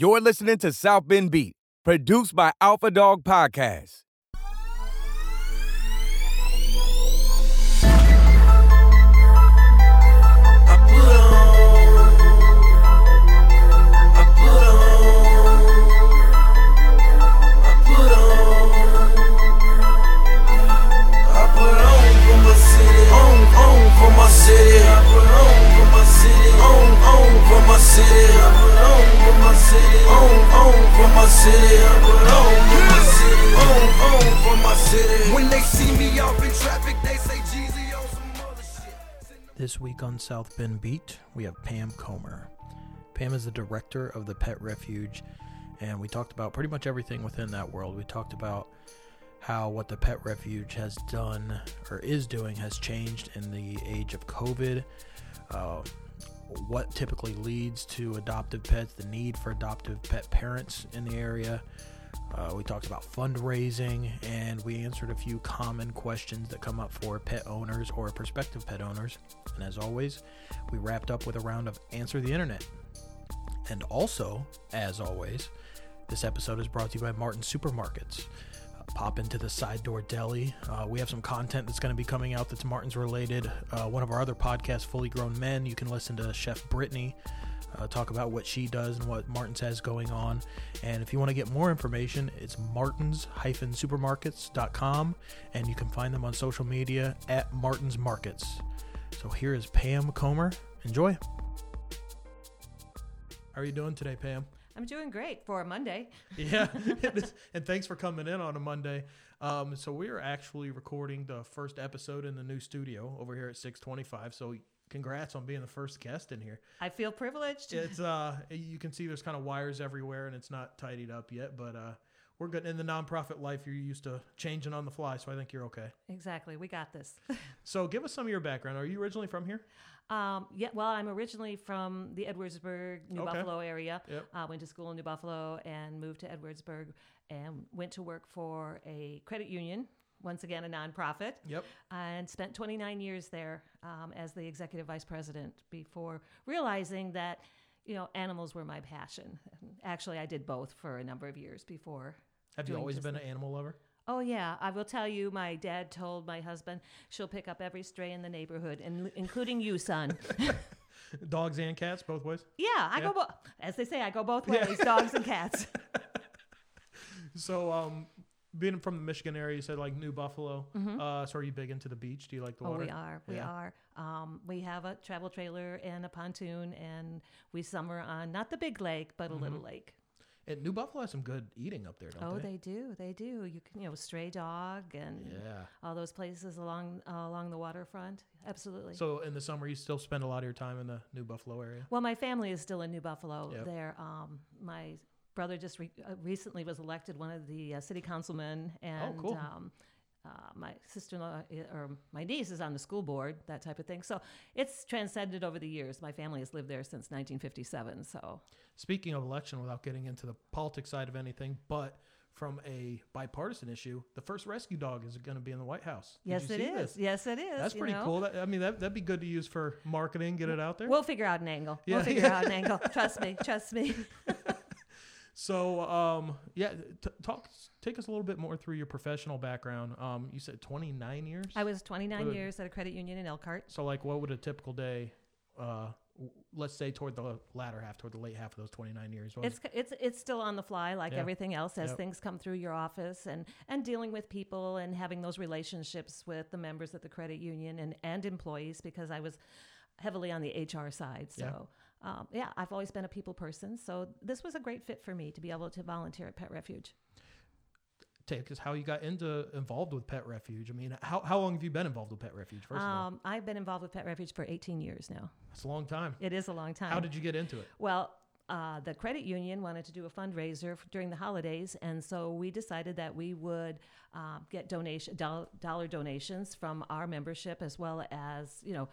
You're listening to South Bend Beat, produced by Alpha Dog Podcast. I my city, I my city, on, on my city, I my city, on, on my city. When they see me off in traffic, they say Jeezy on some other shit. This week on South Bend Beat, we have Pam Comer. Pam is the director of the Pet Refuge, and we talked about pretty much everything within that world. We talked about how what the Pet Refuge has done or is doing has changed in the age of COVID, uh, what typically leads to adoptive pets, the need for adoptive pet parents in the area. Uh, we talked about fundraising and we answered a few common questions that come up for pet owners or prospective pet owners. And as always, we wrapped up with a round of Answer the Internet. And also, as always, this episode is brought to you by Martin Supermarkets. Pop into the Side Door Deli. Uh, we have some content that's going to be coming out that's Martin's related. Uh, one of our other podcasts, Fully Grown Men, you can listen to Chef Brittany uh, talk about what she does and what Martin's has going on. And if you want to get more information, it's martins-supermarkets.com and you can find them on social media at Martins Markets. So here is Pam Comer. Enjoy. How are you doing today, Pam? I'm doing great for a Monday. Yeah, and thanks for coming in on a Monday. Um, so we are actually recording the first episode in the new studio over here at 625. So congrats on being the first guest in here. I feel privileged. It's uh, you can see there's kind of wires everywhere, and it's not tidied up yet, but uh, we're good. In the nonprofit life, you're used to changing on the fly, so I think you're okay. Exactly. We got this. So give us some of your background. Are you originally from here? Um, yeah, well, I'm originally from the Edwardsburg, New Okay. Buffalo area. Yep. Uh, went to school in New Buffalo and moved to Edwardsburg and went to work for a credit union, once again, a nonprofit. Yep. And spent 29 years there um, as the executive vice president before realizing that, you know, animals were my passion. Actually, I did both for a number of years before. Have you always been that. an animal lover? Oh yeah, I will tell you. My dad told my husband she'll pick up every stray in the neighborhood, and including you, son. Dogs and cats, both ways. yeah, I Yeah. go. Bo- as they say, I go both ways. Dogs and cats. So, um, being from the Michigan area, you said like New Buffalo. Uh, so are you big into the beach? Do you like the Mm-hmm. oh, water? we are. We Yeah. are. Um, we have a travel trailer and a pontoon, and we summer on not the big lake, but a Mm-hmm. little lake. And New Buffalo has some good eating up there, don't Oh, they? Oh, they do. They do. You can, you know, stray dog and Yeah. all those places along uh, along the waterfront. Absolutely. So in the summer, you still spend a lot of your time in the New Buffalo area. Well, my family is still in New Buffalo. Yep. There, um, my brother just re- uh, recently was elected one of the uh, city councilmen, and Oh, cool. um, uh, my sister-in-law or my niece is on the school board, that type of thing. So it's transcended over the years. My family has lived there since 1957. So Speaking of election, without getting into the politics side of anything, but from a bipartisan issue, the first rescue dog is going to be in the White House. Did yes, it is. this? Yes, it is. That's pretty know. cool. That, I mean, that, that'd be good to use for marketing, get it out there. We'll figure out an angle. Yeah, we'll figure out an angle. Trust me. Trust me. so, um, yeah, t- talk, take us a little bit more through your professional background. Um, you said 29 years? I was 29 Good. years at a credit union in Elkhart. So, like, what would a typical day, uh, w- let's say toward the latter half, toward the late half of those 29 years? It's it's it's still on the fly like Yeah. everything else as Yep. things come through your office and and dealing with people and having those relationships with the members of the credit union and and employees because I was heavily on the HR side. Yeah. Um, yeah, I've always been a people person. So this was a great fit for me to be able to volunteer at Pet Refuge. take us how you got into involved with Pet Refuge. I mean, how, how long have you been involved with Pet Refuge? First of all, Um, I've been involved with Pet Refuge for 18 years now. that's a long time. It is a long time. How did you get into it? Well, uh, the credit union wanted to do a fundraiser during the holidays, and so we decided that we would uh, get donation doll- dollar donations from our membership as well as you know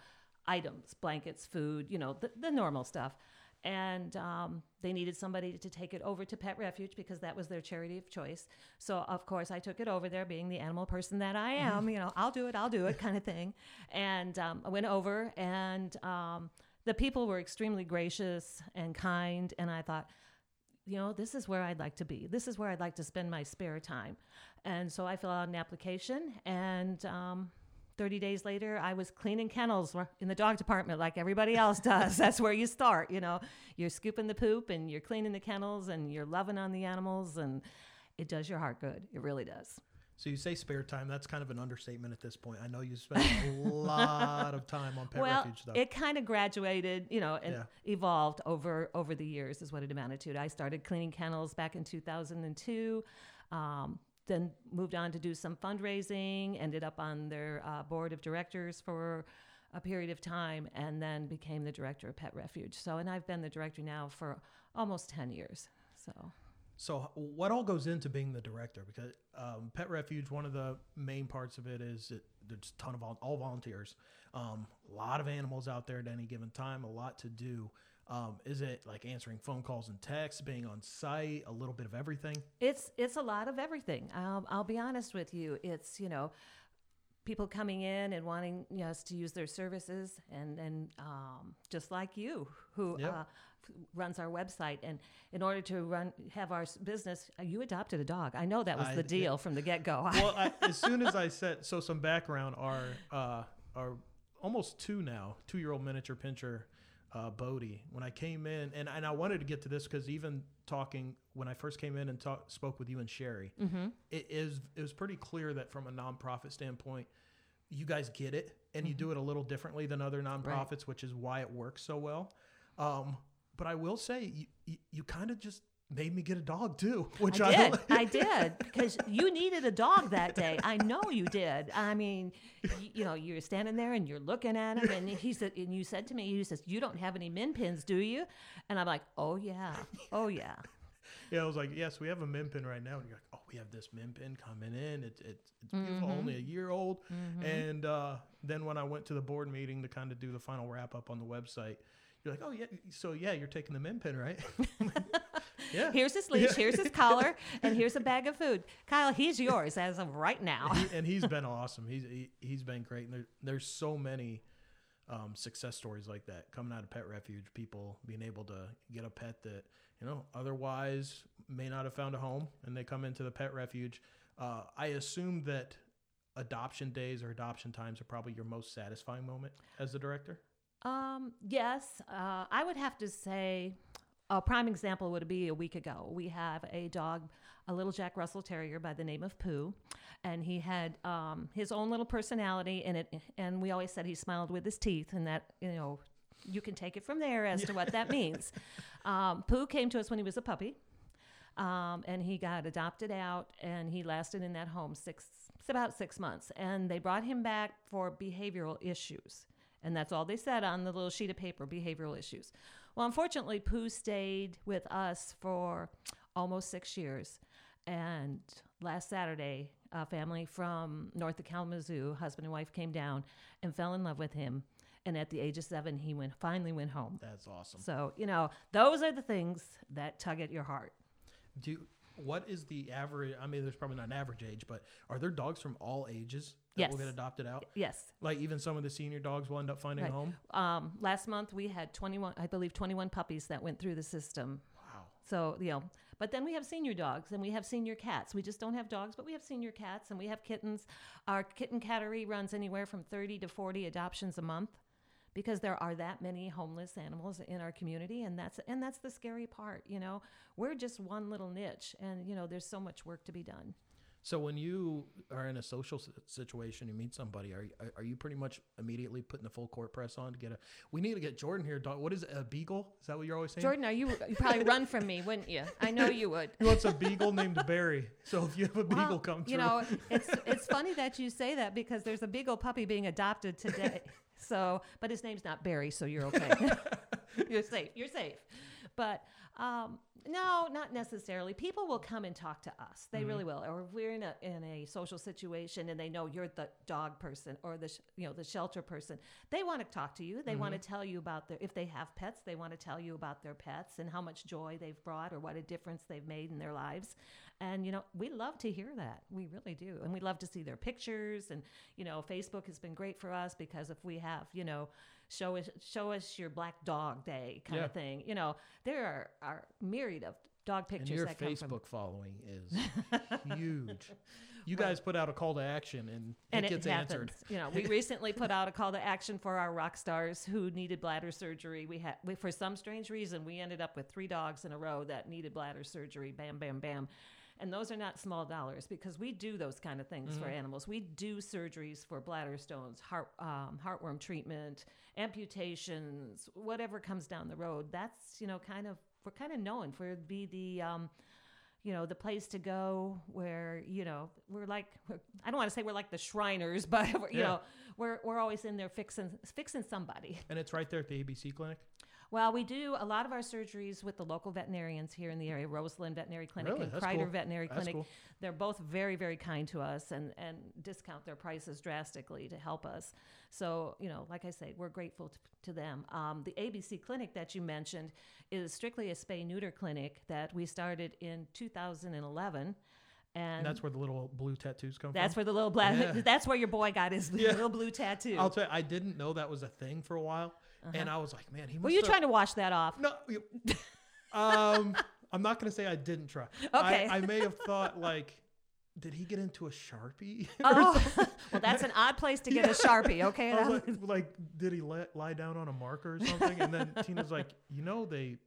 items, blankets, food, you know the, the normal stuff. And um, they needed somebody to take it over to Pet Refuge because that was their charity of choice. So of course I took it over there, being the animal person that I am. You know, I'll do it, I'll do it, kind of thing. And um, I went over and. Um, the people were extremely gracious and kind and i thought you know, this is where I'd like to be. This is where I'd like to spend my spare time. And so I fill out an application, and um, 30 days later, I was cleaning kennels in the dog department like everybody else does. That's where you start. You know, you're scooping the poop and you're cleaning the kennels and you're loving on the animals, and it does your heart good. It really does. So you say spare time. That's kind of an understatement at this point. I know you spend a lot of time on pet well, refuge stuff. it kind of graduated, you know, and Yeah. evolved over over the years. Is what it amounted to. I started cleaning kennels back in 2002. Um, then moved on to do some fundraising. Ended up on their uh, board of directors for a period of time, and then became the director of Pet Refuge. So, and I've been the director now for almost 10 years. So. So, what all goes into being the director? Because um, Pet Refuge, one of the main parts of it is it, there's a ton of vol- all volunteers, um, a lot of animals out there at any given time, a lot to do. Um, is it like answering phone calls and texts, being on site, a little bit of everything? It's it's a lot of everything. I'll, I'll be honest with you. It's you know, people coming in and wanting you know, us to use their services, and and um, just like you, who Yep. uh, runs our website, and in order to run have our business, uh, you adopted a dog. I know that was I- the deal from the get go. well, I, as soon as I said so, some background. Our uh, our almost two now, two year old miniature pinscher, uh, Bodie. When I came in, and, and I wanted to get to this because even talking when I first came in and talk, spoke with you and Sherry, it is it was pretty clear that from a nonprofit standpoint, you guys get it and you do it a little differently than other nonprofits, which is why it works so well. Um, but I will say, you, you, you kind of just made me get a dog too, which I I, did. I did because you needed a dog that day. I know you did. I mean, you, you know, you're standing there and you're looking at him, and he said, and you said to me, he says, "You don't have any min pins, do you?" And I'm like, "Oh yeah, oh yeah." Yeah, I was like, yes, we have a min pin right now. And you're like, oh, we have this min pin coming in. It, it, it's beautiful, Mm-hmm. only a year old. And uh, then when I went to the board meeting to kind of do the final wrap up on the website, you're like, oh, yeah, so yeah, you're taking the min pin, right? yeah. Here's his leash, here's his collar, and here's a bag of food. Kyle, he's yours as of right now. And he's been awesome. He's he, he's been great. And there, there's so many um, success stories like that coming out of Pet Refuge. People being able to get a pet that you know otherwise may not have found a home, and they come into the Pet Refuge. Uh, I assume that adoption days or adoption times are probably your most satisfying moment as the director. Um, yes, uh, I would have to say a prime example would be a week ago. We have a dog, a little Jack Russell Terrier by the name of Pooh, and he had um, his own little personality in it. And we always said he smiled with his teeth, and that you know you can take it from there as to what that means. Um, Pooh came to us when he was a puppy. Um, and he got adopted out and he lasted in that home six about six months and they brought him back for behavioral issues and that's all they said on the little sheet of paper behavioral issues. Well unfortunately pooh stayed with us for almost six years. And last saturday a family from north of kalamazoo husband and wife came down and fell in love with him. And at the age of seven he went finally went home. That's awesome. so you know those are the things that tug at your heart. Do what is the average? I mean, there's probably not an average age, but are there dogs from all ages that will Yes. get adopted out? yes Like even some of the senior dogs will end up finding Right. a home. Um, last month we had 21, I believe, 21 puppies that went through the system. Wow. So, you know, but then we have senior dogs and we have senior cats. We just don't have dogs, but we have senior cats and we have kittens. Our kitten cattery runs anywhere from 30 to 40 adoptions a month because there are that many homeless animals in our community and that's and that's the scary part, you know. We're just one little niche and you know, there's so much work to be done. So when you are in a social situation, you meet somebody, are you, are- you pretty much immediately putting the full court press on to get a? We need to get Jordan here. Dog, what is it, a beagle? Is that what you're always saying? Jordan, are you you probably run from me, wouldn't you? I know you would. Wants a beagle named Barry. So if you have a beagle Well, come through, You know, it's it's funny that you say that because there's a beagle puppy being adopted today. So, but his name's not Barry, so you're okay. you're safe. You're safe. But um, no, not necessarily. People will come and talk to us. They mm-hmm. really will. Or if we're in a in a social situation and they know you're the dog person or the sh- you know the shelter person, they want to talk to you. They want to mm-hmm. tell you about their if they have pets, they want to tell you about their pets and how much joy they've brought or what a difference they've made in their lives. And you know, we love to hear that. We really do. And we love to see their pictures and you know, Facebook has been great for us because if we have, you know, show us show us your black dog day kind Yeah. of thing. You know, there are, are myriad of dog And pictures your that come from Facebook following is huge. You guys put out a call to action and, and it it gets happens. answered. You know, we recently put out a call to action for our rock stars who needed bladder surgery. We had, we, for some strange reason, we ended up with three dogs in a row that needed bladder surgery. Bam, bam, bam. And those are not small dollars because we do those kind of things for animals. We do surgeries for bladder stones, heart, um, heartworm treatment, amputations, whatever comes down the road. That's you know kind of we're kind of known for be the um, you know the place to go where you know we're like we're, I don't want to say we're like the Shriners, but we're, you Yeah. know we're we're always in there fixing fixing somebody. And it's right there at the ABC clinic. Well, we do a lot of our surgeries with the local veterinarians here in the area, Roseland Veterinary Clinic Really? and That's Kreider cool. Veterinary That's Clinic. cool. They're both very, very kind to us and, and discount their prices drastically to help us. So, you know, like I say, we're grateful to, to them. Um, the ABC clinic that you mentioned is strictly a spay neuter clinic that we started in 2011. And, And that's where the little blue tattoos come that's from. where the little black, Yeah. that's where your boy got his Yeah. little blue tattoo. I'll tell you, I didn't know that was a thing for a while, and I was like, man, he. Were you have- trying to wash that off? No. um, I'm not gonna say I didn't try. Okay. I, I may have thought like, did he get into a sharpie? Oh, well, that's an odd place to get a sharpie. Okay, like, like, did he let, lie down on a marker or something? And then Tina's like, you know, they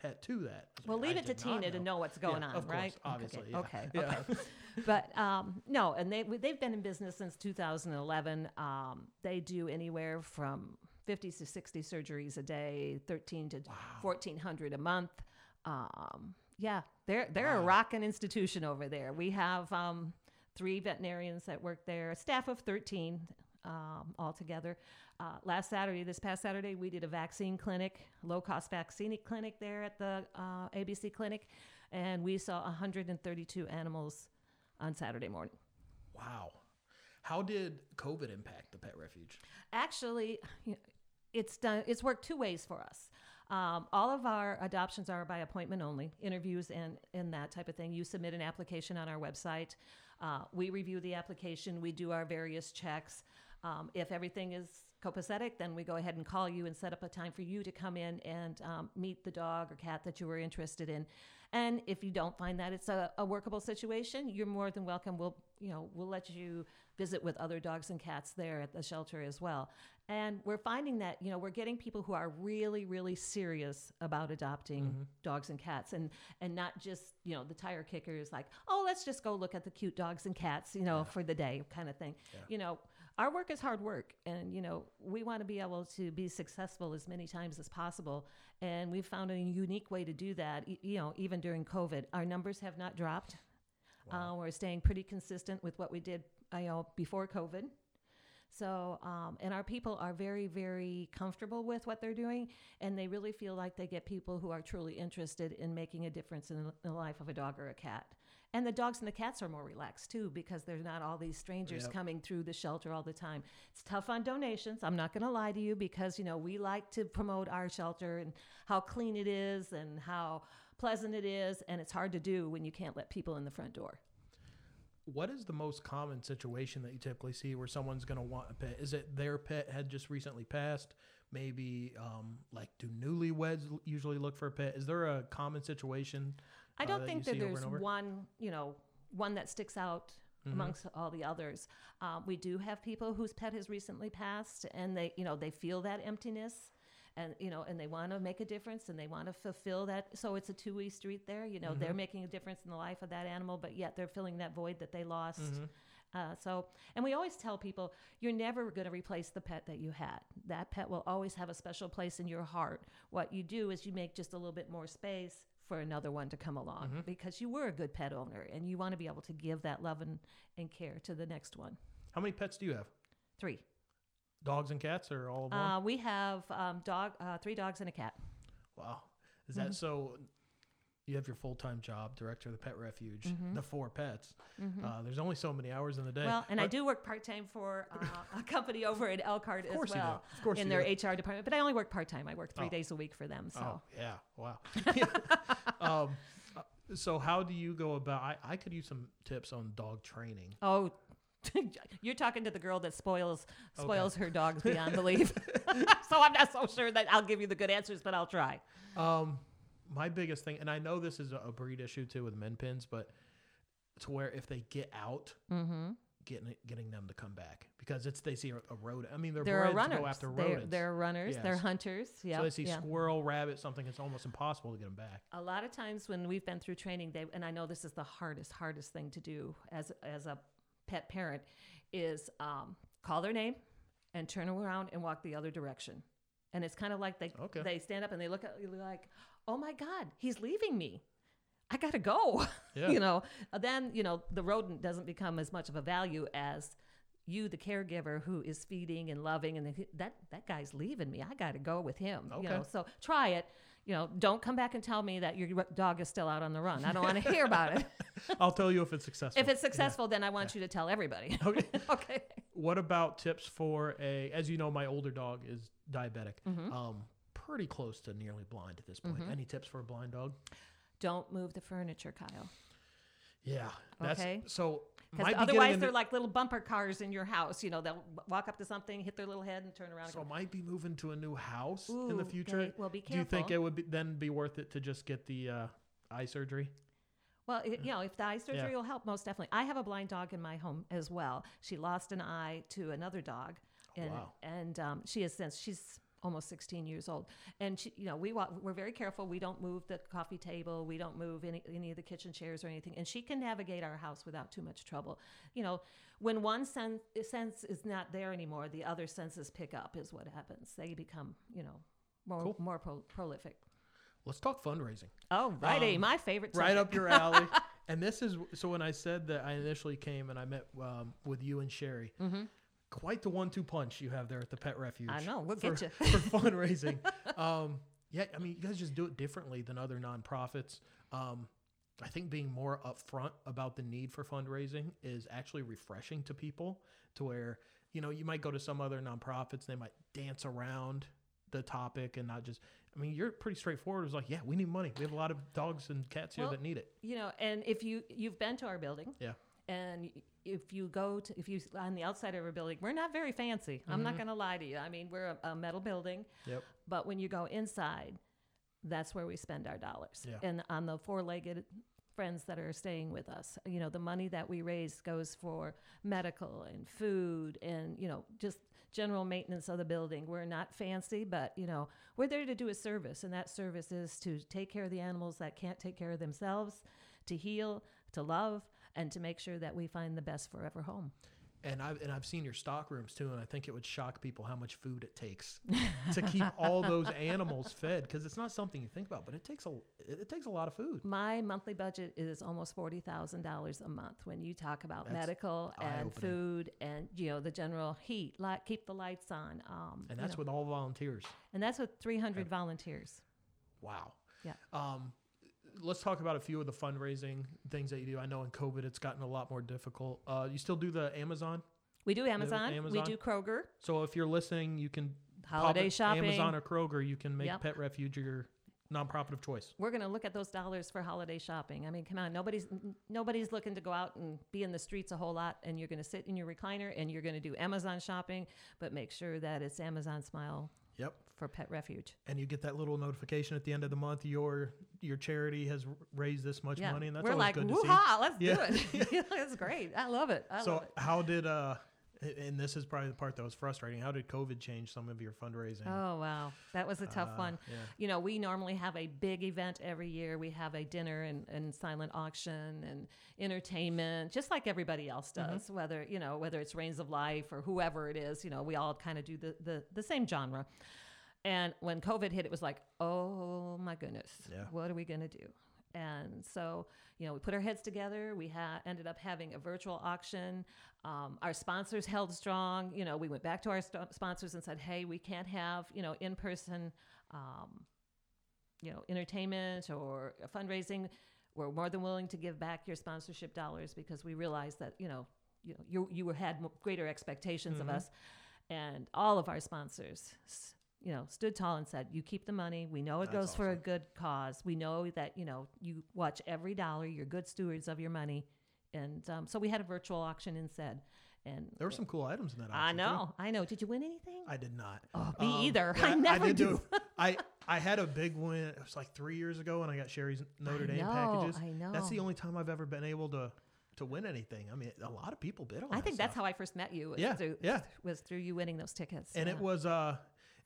tattoo that. Well, like, leave it to Tina to know what's Yeah, going on, of course, right? obviously, Okay. yeah. Okay. Yeah. okay. but um, no, and they they've been in business since 2011. Um, they do anywhere from 50 to 60 surgeries a day, 13 to 1400 a month. Um, yeah, they're they're a rocking institution over there. We have um, three veterinarians that work there, a staff of 13 um, altogether. Uh, last Saturday, this past Saturday, we did a vaccine clinic, low cost vaccine clinic there at the uh, ABC clinic, and we saw 132 animals on Saturday morning. Wow. How did COVID impact the pet refuge? Actually, it's done. It's worked two ways for us. Um, all of our adoptions are by appointment only, interviews and and that type of thing. You submit an application on our website. Uh, we review the application. We do our various checks. Um, if everything is copacetic, then we go ahead and call you and set up a time for you to come in and um, meet the dog or cat that you were interested in. And if you don't find that it's a, a workable situation, you're more than welcome. We'll you know we'll let you visit with other dogs and cats there at the shelter as well. And we're finding that you know we're getting people who are really really serious about adopting mm-hmm. dogs and cats and and not just you know the tire kickers like oh let's just go look at the cute dogs and cats you know for the day kind of thing. You know our work is hard work and you know we want to be able to be successful as many times as possible and we've found a unique way to do that you know even during covid. Our numbers have not dropped. Uh, we're staying pretty consistent with what we did uh, you know before covid. So um, and our people are very very comfortable with what they're doing and they really feel like they get people who are truly interested in making a difference in the life of a dog or a cat and the dogs and the cats are more relaxed too because there's not all these strangers Yep. coming through the shelter all the time. It's tough on donations. I'm not going to lie to you because you know we like to promote our shelter and how clean it is and how pleasant it is, and it's hard to do when you can't let people in the front door. What is the most common situation that you typically see where someone's going to want a pet? Is it their pet had just recently passed? Maybe um, like do newlyweds usually look for a pet? Is there a common situation? I uh, don't that think that there's one, you know, one that sticks out Mm-hmm. amongst all the others. Um, we do have people whose pet has recently passed, and they, you know, they feel that emptiness, and you know, and they want to make a difference, and they want to fulfill that. So it's a two-way street there. You know, Mm-hmm. they're making a difference in the life of that animal, but yet they're filling that void that they lost. Mm-hmm. Uh, so, and we always tell people, you're never going to replace the pet that you had. That pet will always have a special place in your heart. What you do is you make just a little bit more space for another one to come along Mm-hmm. because you were a good pet owner and you want to be able to give that love and, and care to the next one. How many pets do you have? Three. Dogs and cats, or all of one? Uh, we have um, dog, uh, three dogs and a cat. wow, is mm-hmm. that so? You have your full time job, director of the pet refuge, the four pets. Uh, there's only so many hours in the day. Mm-hmm. Well, and I do work part time for uh, a company over at Elkhart as course you do. well Of course in their do. HR department. But I only work part time. I work three Oh. days a week for them. So. Oh yeah, wow. um, uh, so how do you go about? I, I could use some tips on dog training. Oh, you're talking to the girl that spoils spoils her dogs beyond belief. so I'm not so sure that I'll give you the good answers, but I'll try. Um, my biggest thing, and I know this is a, breed issue too with min pins, but to where if they get out, Mm-hmm. getting getting them to come back because it's they see a, rodent. I mean, they're, They're runners. to go after they're, they're runners. They're hunters. Yeah. so they see yeah. squirrel, rabbit, something. It's almost impossible to get them back. a lot of times when we've been through training they and i know this is the hardest hardest thing to do as as a pet parent is um, call their name and turn around and walk the other direction and it's kind of like they Okay. they stand up and they look at you like oh my god he's leaving me. I gotta go. Yeah. you know? Uh, then you know the rodent doesn't become as much of a value as you the caregiver who is feeding and loving and that that guy's leaving me. I gotta go with him. You Okay. know so try it you know don't come back and tell me that your dog is still out on the run i don't want to hear about it I'll tell you if it's successful. if it's successful then i want you to tell everybody okay. okay What about tips for a? As you know, my older dog is diabetic. Mm-hmm. Um, pretty close to nearly blind at this point. Any tips for a blind dog? don't move the furniture kyle Yeah. That's, Okay. So because be otherwise they're like little bumper cars in your house you know they'll walk up to something hit their little head and turn around and So go, might be moving to a new house in the future. okay. Well, be careful. Do you think it would be, then be worth it to just get the uh, eye surgery? Well, it, you know, if the eye surgery Yeah. will help, most definitely. I have a blind dog in my home as well. She lost an eye to another dog, and wow. and um, she has since she's almost 16 years old. And she, you know, we we're very careful. We don't move the coffee table. We don't move any any of the kitchen chairs or anything. And she can navigate our house without too much trouble. You know, when one sense sense is not there anymore, the other senses pick up. Is what happens. They become, you know, more Cool. more pro- prolific. Let's talk fundraising. Oh, righty, Um, my favorite. right up your alley. and this is so when I said that I initially came and I met um, with you and Sherry. Quite the one-two punch you have there at the Pet Refuge. I know, we'll for, you. for fundraising. Um, yeah, I mean, you guys just do it differently than other nonprofits. Um, I think being more upfront about the need for fundraising is actually refreshing to people. To where you know you might go to some other nonprofits, they might dance around the topic and not just. I mean, you're pretty straightforward. It's like, yeah, we need money. We have a lot of dogs and cats here that need it. you know and if you you've been to our building Yeah. And if you go to if you on the outside of our building we're not very fancy i'm not mm-hmm. going to lie to you. I mean we're a, a metal building. Yep. but when you go inside that's where we spend our dollars. Yeah. and on the four-legged friends that are staying with us you know the money that we raise goes for medical and food and you know just general maintenance of the building. We're not fancy but you know we're there to do a service and that service is to take care of the animals that can't take care of themselves to heal to love and to make sure that we find the best forever home And I've and I've seen your stock rooms too, and I think it would shock people how much food it takes to keep all those animals fed because it's not something you think about, but it takes a it, takes a lot of food. my monthly budget is almost forty thousand dollars a month when you talk about That's medical and food and you know the general heat, li- keep the lights on, um, And you that's know, with all volunteers. and that's with three hundred volunteers. Wow. Yeah. Um, let's talk about a few of the fundraising things that you do. I know in COVID it's gotten a lot more difficult. Uh, you still do the Amazon. We do Amazon, we Amazon? do Kroger, So if you're listening, you can Holiday shopping. Amazon or Kroger. You can make Yep. Pet Refuge your nonprofit of choice. we're going to look at those dollars for holiday shopping. I mean, come on, nobody's nobody's looking to go out and be in the streets a whole lot, and you're going to sit in your recliner and you're going to do Amazon shopping, but make sure that it's Amazon Smile Yep. for Pet Refuge. And you get that little notification at the end of the month. Your your charity has raised this much Yeah, money, and that's we're always like, good to see. let's Yeah. do it. That's great. I love it. I so love it. how did uh and this is probably the part that was frustrating how did covid change some of your fundraising Oh wow, that was a tough Uh, one. yeah. You know, we normally have a big event every year. We have a dinner and, and silent auction and entertainment, just like everybody else Mm-hmm. does. Whether you know whether it's Reins of Life or whoever it is, you know, we all kind of do the, the the same genre. And when COVID hit, it was like, oh my goodness, Yeah. what are we gonna do? And so, you know, we put our heads together. We ha- ended up having a virtual auction. Um, our sponsors held strong. You know, we went back to our st- sponsors and said, "Hey, we can't have you know in person, um, you know, entertainment or fundraising. We're more than willing to give back your sponsorship dollars because we realize that you know you know you you had greater expectations Mm-hmm. of us, and all of our sponsors." You know, stood tall and said, "You keep the money. We know it That's goes for a good cause. We know that you know you watch every dollar. You're good stewards of your money." And um, so we had a virtual auction instead, and there were some cool items in that I auction, too. know, I know. Did you win anything? i did not Oh, me Um, either. I never did do. too. i I had a big win. It was like three years ago when I got Sherry's Notre I Dame know, packages. I know. That's the only time I've ever been able to to win anything. I mean, a lot of people bid on. I that think that's how I first met you. was Yeah, through, yeah. was through you winning those tickets. and yeah. it was uh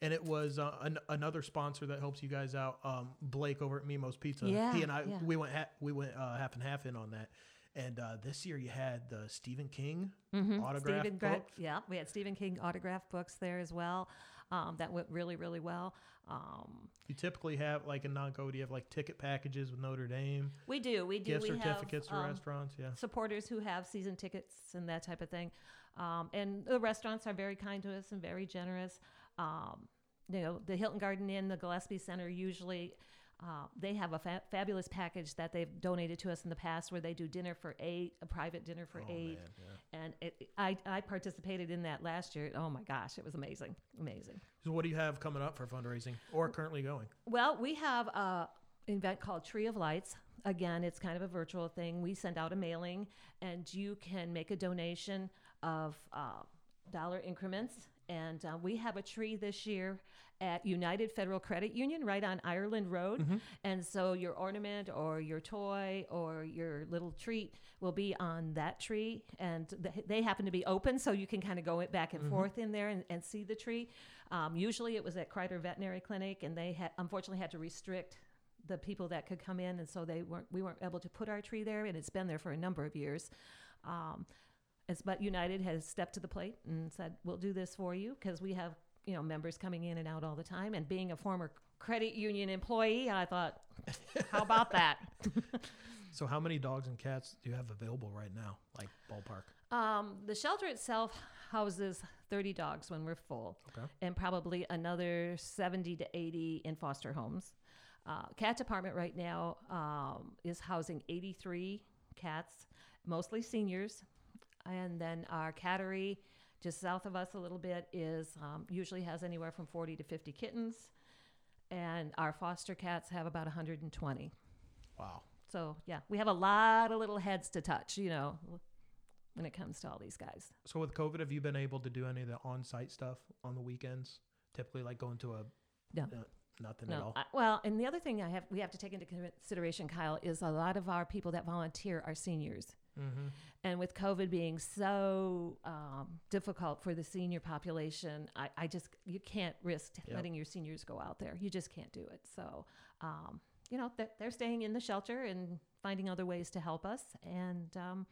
and it was uh, an, another sponsor that helps you guys out um blake over at mimo's pizza Yeah, he and i yeah. we went ha- we went uh, half and half in on that and uh this year you had the stephen king Mhm. autograph Stephen Gra- book yeah, we had Stephen King autograph books there as well. Um, that went really, really well. Um, you typically have like in non-code you have like ticket packages with notre dame we do, we do. gift we certificates have, to um, restaurants yeah supporters who have season tickets and that type of thing. Um, and the restaurants are very kind to us and very generous. Um, you know, the Hilton Garden Inn, the Gillespie Center, usually uh, they have a fa- fabulous package that they've donated to us in the past where they do dinner for eight, a private dinner for Oh, eight. man, yeah. And it, I, I participated in that last year. Oh my gosh, it was amazing. Amazing. so what do you have coming up for fundraising or currently going Well, we have a event called Tree of Lights. Again, it's kind of a virtual thing. We send out a mailing, and you can make a donation of uh, dollar increments. And uh, we have a tree this year at United Federal Credit Union right on Ireland Road. And so your ornament or your toy or your little treat will be on that tree. And th- they happen to be open, so you can kind of go it back and forth in there and, and see the tree. Um, usually it was at Kreider Veterinary Clinic, and they had unfortunately had to restrict the people that could come in, and so they weren't we weren't able to put our tree there, and it's been there for a number of years. Um, it's, but United has stepped to the plate and said, "We'll do this for you," because we have you know members coming in and out all the time. And being a former credit union employee, I thought, "How about that?" so how many dogs and cats do you have available right now like ballpark Um, the shelter itself houses 30 dogs when we're full, Okay. and probably another 70 to 80 in foster homes. Uh, cat department right now um, is housing 83 cats, mostly seniors, and then our cattery, just south of us a little bit, is um, usually has anywhere from 40 to 50 kittens, and our foster cats have about 120. wow So yeah, we have a lot of little heads to touch, you know, when it comes to all these guys. So with COVID, have you been able to do any of the on-site stuff on the weekends? Typically, like going to a No. uh, nothing at No, all. I, well, and the other thing I have we have to take into consideration, Kyle, is a lot of our people that volunteer are seniors, mm-hmm. and with COVID being so um, difficult for the senior population, I, I just you can't risk Yep. letting your seniors go out there. You just can't do it. So, um, you know, they're, they're staying in the shelter and finding other ways to help us, and um,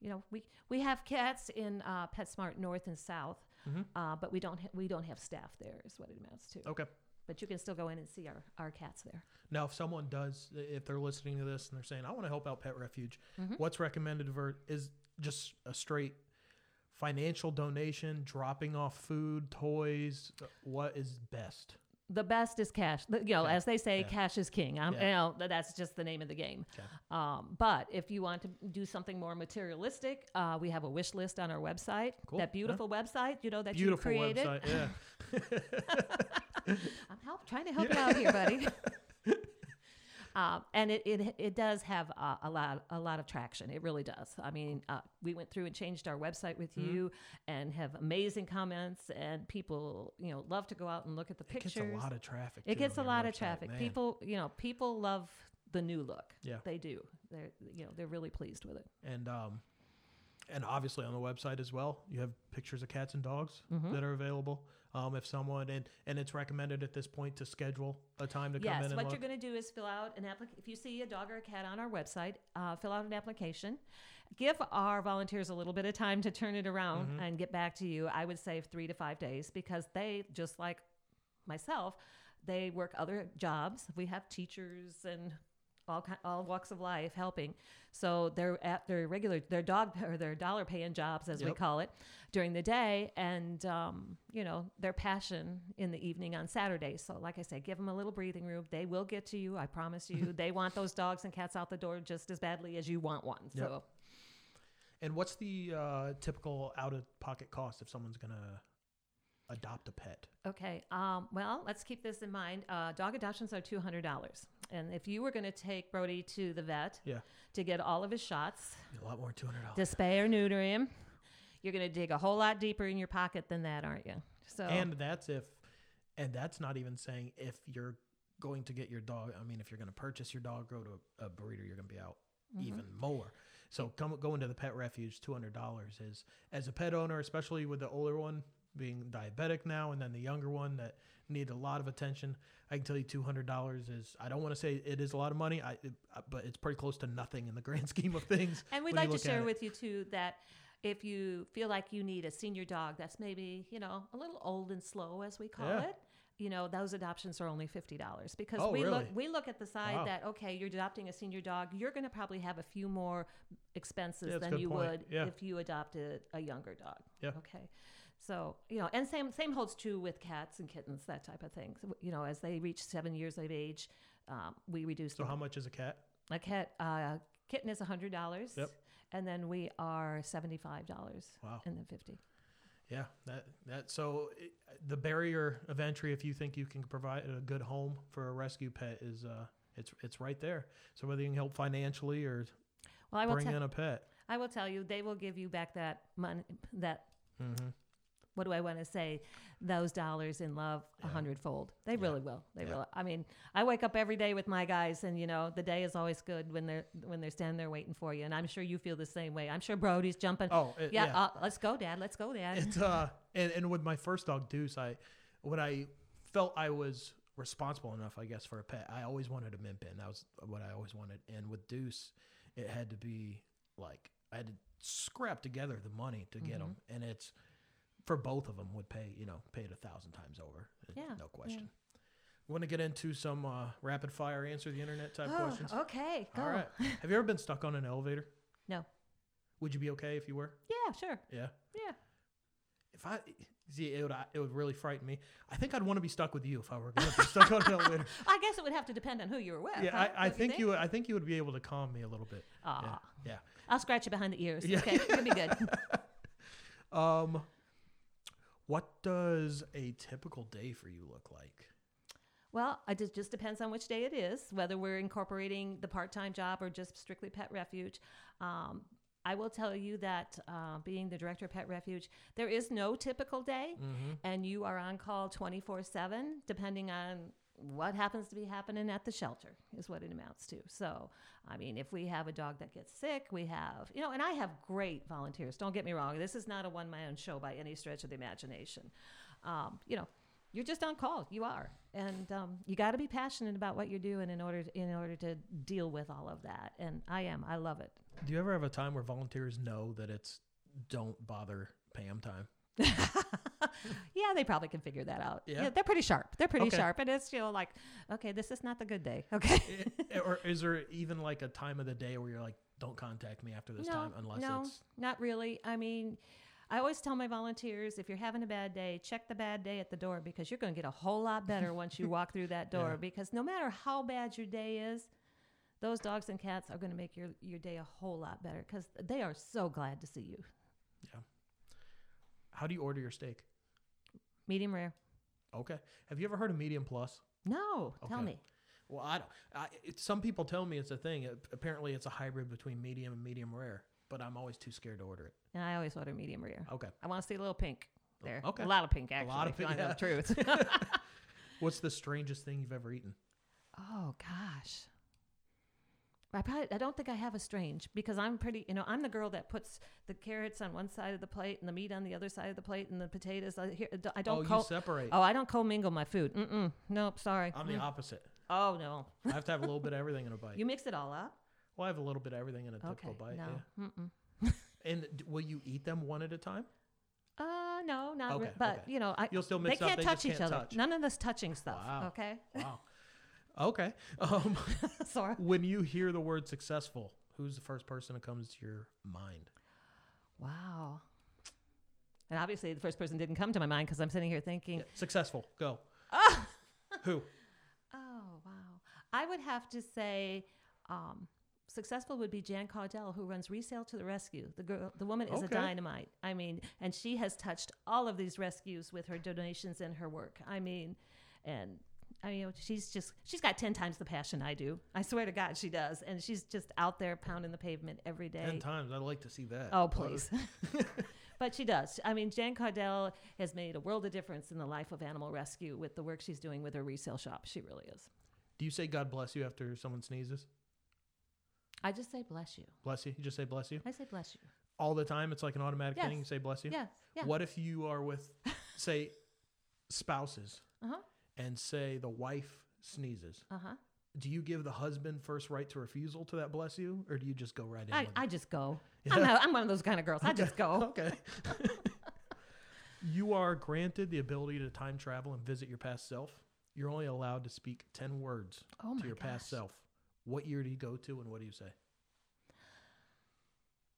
you know, we we have cats in uh, PetSmart North and South, Mhm. uh, but we don't ha- we don't have staff there. Is what it amounts to. Okay. But you can still go in and see our, our cats there. Now, if someone does, if they're listening to this and they're saying, "I want to help out Pet Refuge," Mhm. what's recommended for is just a straight financial donation, dropping off food, toys. uh, What is best? The best is cash. You know, as they say, Yeah. cash is king. Um, Yeah. You know, that's just the name of the game. Okay. Um, but if you want to do something more materialistic, uh, we have a wish list on our website. Cool. That beautiful website, you know, that Beautiful you created. website. Yeah. I'm help, trying to help you out here, buddy. Um, and it, it it does have uh, a lot a lot of traction. It really does. I mean, uh, we went through and changed our website with Mm-hmm. you, and have amazing comments, and people you know love to go out and look at the pictures. It gets a lot of traffic. It gets a lot of traffic. man. People, you know, people love the new look. Yeah. they do. They're you know they're really pleased with it. and um, and obviously on the website as well, you have pictures of cats and dogs Mm-hmm. that are available. Um, if someone and and it's recommended at this point to schedule a time to come Yes, in and what you're going to do is fill out an application. If you see a dog or a cat on our website, uh, fill out an application. Give our volunteers a little bit of time to turn it around Mm-hmm. and get back to you. I would say three to five days because they, just like myself, they work other jobs. We have teachers and all all walks of life helping. So they're at their regular their dog or their dollar paying jobs as we call it during the day, and um, you know their passion in the evening on Saturday. So like I say, give them a little breathing room. They will get to you. I promise you. they want those dogs and cats out the door just as badly as you want one. Yep. So and what's the uh, typical out of pocket cost if someone's gonna adopt a pet? Okay. Um, well, let's keep this in mind. Uh, dog adoptions are two hundred dollars, and if you were going to take Brody to the vet Yeah, to get all of his shots, a lot more than two hundred dollars. to spay or neuter him, you're going to dig a whole lot deeper in your pocket than that, aren't you? So And that's if, and that's not even saying if you're going to get your dog. I mean, if you're going to purchase your dog, go to a, a breeder. You're going to be out Mm-hmm. even more. So come going to the pet refuge, two hundred dollars is as a pet owner, especially with the older one being diabetic now, and then the younger one that need a lot of attention. I can tell you, two hundred dollars is. I don't want to say it is a lot of money, I it, but it's pretty close to nothing in the grand scheme of things. And we'd like to share with you too that if you feel like you need a senior dog that's maybe, you know, a little old and slow as we call Yeah. it, you know, those adoptions are only fifty dollars because Oh, we look we look at the side Wow. that okay, you're adopting a senior dog, you're gonna probably have a few more expenses Yeah, than you point. would Yeah. if you adopted a younger dog. Yeah. Okay. So, you know, and same same holds true with cats and kittens, that type of thing. So, you know, as they reach seven years of age, um, we reduce So the how much is a cat? a cat, uh, kitten is hundred dollars. Yep. And then we are seventy-five dollars. Wow. And then fifty. Yeah, that that so it, the barrier of entry, if you think you can provide a good home for a rescue pet, is uh, it's it's right there. So whether you can help financially or Well, I will. bring tell in a pet, I will tell you, they will give you back that money. That mm-hmm. What do I want to say? Those dollars in love a Yeah. hundredfold. They Yeah. really will. They Yeah. will. I mean, I wake up every day with my guys, and you know, the day is always good when they're when they're standing there waiting for you. And I'm sure you feel the same way. I'm sure Brody's jumping. oh it- yeah, yeah, Uh, let's go, Dad. Let's go, Dad. it's uh and, and with my first dog Deuce, I when I felt I was responsible enough, I guess, for a pet, I always wanted a min pin. That was what I always wanted. And with Deuce, it had to be like I had to scrap together the money to get him, and it's for both of them would pay you know pay it a thousand times over. Yeah, no yeah. question. Want to get into some uh, rapid fire answer the internet type Oh, questions? okay, go. All right. Have you ever been stuck on an elevator? No. Would you be okay if you were? Yeah, sure. Yeah. Yeah. If I see, it would it would really frighten me. I think I'd want to be stuck with you if I were going to be stuck on an elevator. I guess it would have to depend on who you were with. Yeah, huh? I, I think you. would- I think you would be able to calm me a little bit. Aw. Yeah. I'll scratch you behind the ears. Yeah. Okay, it'll be good. Um, what does a typical day for you look like? Well, it just- just depends on which day it is, whether we're incorporating the part time job or just strictly Pet Refuge. Um, I will tell you that uh, being the director of Pet Refuge, there is no typical day, Mm-hmm. and you are on call 24 7, depending on what happens to be happening at the shelter, is what it amounts to. So, I mean, if we have a dog that gets sick, we have, you know, and I have great volunteers. Don't get me wrong. This is not a one man show by any stretch of the imagination. Um, you know, you're just on call. You are, and um, you got to be passionate about what you're doing in order to, in order to deal with all of that. And I am. I love it. Do you ever have a time where volunteers know that it's don't bother Pam time? yeah, they probably can figure that out. Yeah? they're pretty sharp. They're pretty Okay. sharp, and it's you know like, okay, this is not the good day. Okay. I- or is there even like a time of the day where you're like, don't contact me after this no, time unless no, it's not really. I mean, I always tell my volunteers if you're having a bad day, check the bad day at the door because you're going to get a whole lot better once you walk through that door. Yeah. Because no matter how bad your day is, those dogs and cats are going to make your, your day a whole lot better because they are so glad to see you. How do you order your steak? Medium rare. Okay. Have you ever heard of medium plus? No, tell me. Well, I don't. I, it, some people tell me it's a thing. It, apparently, it's a hybrid between medium and medium rare, but I'm always too scared to order it. And I always order medium rare. Okay. I want to see a little pink there. Okay. A lot of pink, actually. A lot of pink, know the truth. What's the strangest thing you've ever eaten? Oh gosh. I probably I don't think I have a strange because I'm pretty you know I'm the girl that puts the carrots on one side of the plate and the meat on the other side of the plate and the potatoes I, here, I don't oh, co- you separate. oh I don't commingle my food mm nope sorry I'm the Mm. opposite. oh no I have to have a little bit of everything in a bite. you mix it all up well, I have a little bit of everything in a okay typical bite. no Yeah. Mm-mm. And d- will you eat them one at a time? uh no not re- but okay. you know I You'll still they mix up, can't they touch each can't other touch. none of this touching stuff Wow. okay Wow. okay. Um, sorry when you hear the word successful, who's the first person that comes to your mind? wow and obviously the first person didn't come to my mind because I'm sitting here thinking Yeah, Successful. Go. Who? Oh wow! I would have to say, um, successful would be Jan Caudell, who runs Resale to the Rescue. The girl, the woman is a dynamite. I mean, and she has touched all of these rescues with her donations and her work. I mean, and. I mean, she's just, she's got 10 times the passion I do. I swear to God, she does. And she's just out there pounding the pavement every day. Ten times. I'd like to see that. Oh, please. but she does. I mean, Jan Cardell has made a world of difference in the life of animal rescue with the work she's doing with her resale shop. She really is. Do you say God bless you after someone sneezes? I just say bless you. Bless you. You just say bless you I say bless you. all the time. It's like an automatic thing. You say bless you. Yes. Yeah. What if you are with, say, spouses. And say the wife sneezes? Uh huh. Do you give the husband first right to refusal to that bless you, or do you just go right in? I. I just go. Yeah. I'm, a, I'm one of those kind of girls. I just go. Okay. you are granted the ability to time travel and visit your past self. You're only allowed to speak 10 words Oh to your past gosh. self. What year do you go to and what do you say?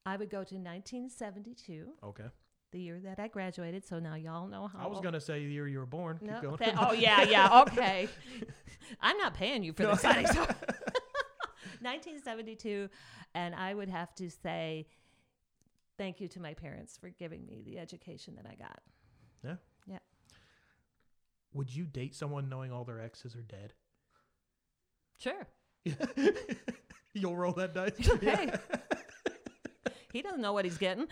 I would go to 1972, Okay. The year that I graduated. So now y'all know how. I was going to say the year you were born. Keep going. that- oh yeah, yeah. Okay. I'm not paying you for No. this. honey, so- 1972, and I would have to say thank you to my parents for giving me the education that I got. yeah. Yeah. Would you date someone knowing all their exes are dead? Sure. You'll roll that dice. Hey. he doesn't know what he's getting.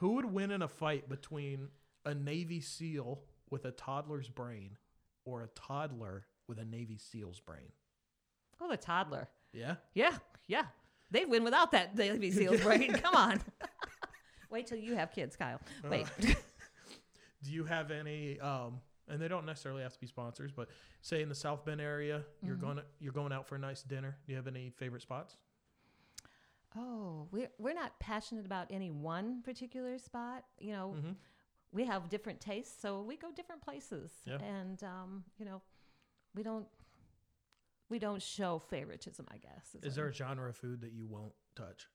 Who would win in a fight between a Navy SEAL with a toddler's brain or a toddler with a Navy SEAL's brain? Oh, the toddler. Yeah. Yeah, yeah. They'd win without that Navy SEAL's brain. Come on. Wait till you have kids, Kyle. Wait. Do you have any? Um, and they don't necessarily have to be sponsors, but say in the South Bend area, you're Mm-hmm. going you're going out for a nice dinner. Do you have any favorite spots? Oh, we're we're not passionate about any one particular spot. You know, Mhm. we have different tastes, so we go different places. Yeah. And um, you know, we don't we don't show favoritism. I guess Is what- there a genre of food that you won't touch?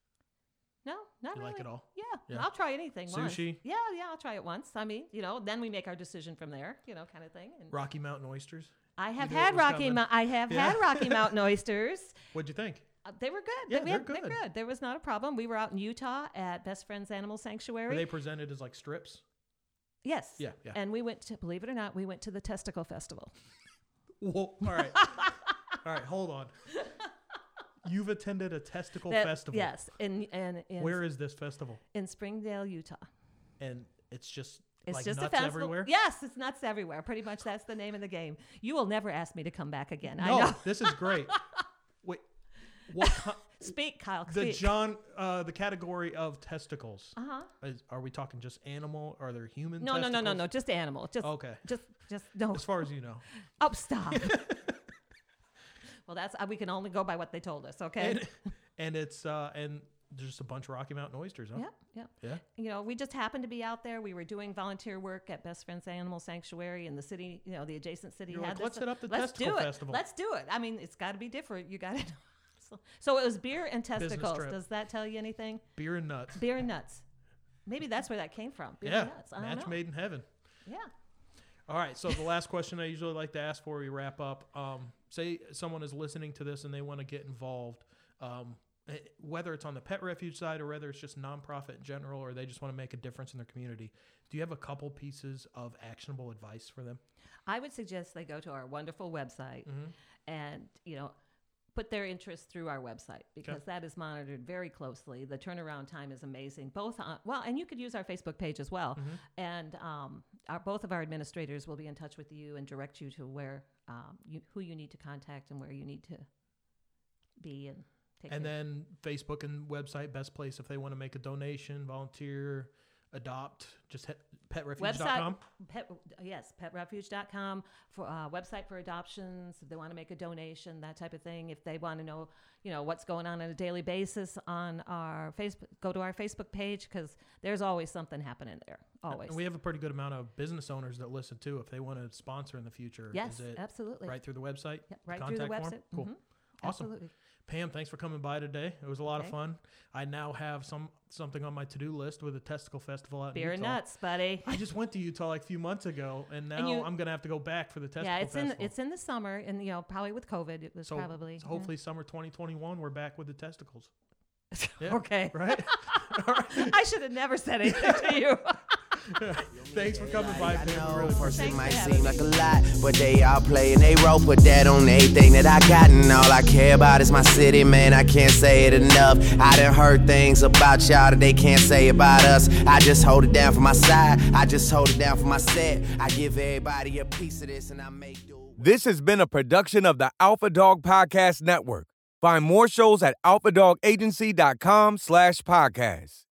no? Not You really. like it all? Yeah, Yeah. I'll try anything. once. Sushi? Yeah, yeah, I'll try it once. I mean, you know, then we make our decision from there. You know, kind of thing. And Rocky Mountain oysters. I have had Rocky. Mou- I have Yeah. had Rocky Mountain oysters. What'd you think? Uh, they were good. Yeah, we they're had- they're good. good. There was not a problem. We were out in Utah at Best Friends Animal Were Sanctuary. they presented as like strips? yes. Yeah, yeah. And we went to, believe it or not, we went to the Testicle Festival. Whoa, all right, all right. Hold on. You've attended a testicle That- festival. Yes, And, in in, Where is this festival? in Springdale, Utah. And it's just It's like just nuts a festival. everywhere. Yes, it's nuts everywhere. Pretty much that's the name of the game. You will never ask me to come back again. I No, know. this is great. What? ki- Speak, Kyle. the Speak. John, uh, the category of testicles. uh huh. Are we talking just animal? Are there human? No, no, no, no, no. Just animal. Just Okay, just just no. as far as you know. Oh, stop. well, that's uh, we can only go by what they told us. Okay. And, and it's uh, and there's just a bunch of Rocky Mountain oysters, huh? Yep, yep. Yeah. You know, we just happened to be out there. We were doing volunteer work at Best Friends Animal Sanctuary in the city. You know, the adjacent city You're had like. "Let's hit up the Let's testicle do it. festival." Let's do it. I mean, it's got to be different. You got to. So, it was beer and testicles. trip. Does that tell you anything? Beer and nuts. Beer and nuts. Maybe that's where that came from. Beer yeah, and nuts. I don't match know. made in heaven. Yeah. All right. So the last question I usually like to ask before we wrap up: um, Say someone is listening to this and they want to get involved, um, eh, whether it's on the pet refuge side or whether it's just nonprofit in general, or they just want to make a difference in their community. Do you have a couple pieces of actionable advice for them? I would suggest they go to our wonderful website Mm-hmm. and, you know, put their interest through our website because that is monitored very closely. The turnaround time is amazing. Both on, well, and you could use our Facebook page as well. Mm-hmm. And um, our, both of our administrators will be in touch with you and direct you to where um, you, who you need to contact and where you need to be and take And care. then Facebook and website, best place if they want to make a donation, volunteer, adopt, just hit petrefuge.com. Pet, yes, petrefuge.com for uh, website for adoptions. If they want to make a donation, that type of thing. If they want to know, you know, what's going on on a daily basis on our Facebook, go to our Facebook page because there's always something happening there. Always. And we have a pretty good amount of business owners that listen too. If they want to sponsor in the future, yes, is it absolutely. right through the website? Yep, right through the contact form? website. Cool. Mhm, Awesome. Absolutely. Pam, thanks for coming by today. It was a lot of fun. I now have some something on my to do list with a testicle festival out Beer in and Utah. nuts, buddy. I just went to Utah like a few months ago, and now you- I'm gonna have to go back for the testicle yeah, it's festival. in it's in the summer, and you know, probably with COVID, it was so, probably so yeah. hopefully summer 2021 we're back with the testicles. yeah. okay. Right? Right. I should have never said anything to you. Thanks for coming by, I Pam. Know really first appreciate it Thanks might seem like a lot, but they all playing they role. Put that on everything that I got, and all I care about is my city, man. I can't say it enough. I done heard things about y'all that they can't say about us. I just hold it down for my side. I just hold it down for my set. I give everybody a piece of this, and I make do. This has been a production of the Alpha Dog Podcast Network. Find more shows at alphadogagency.com slash podcast.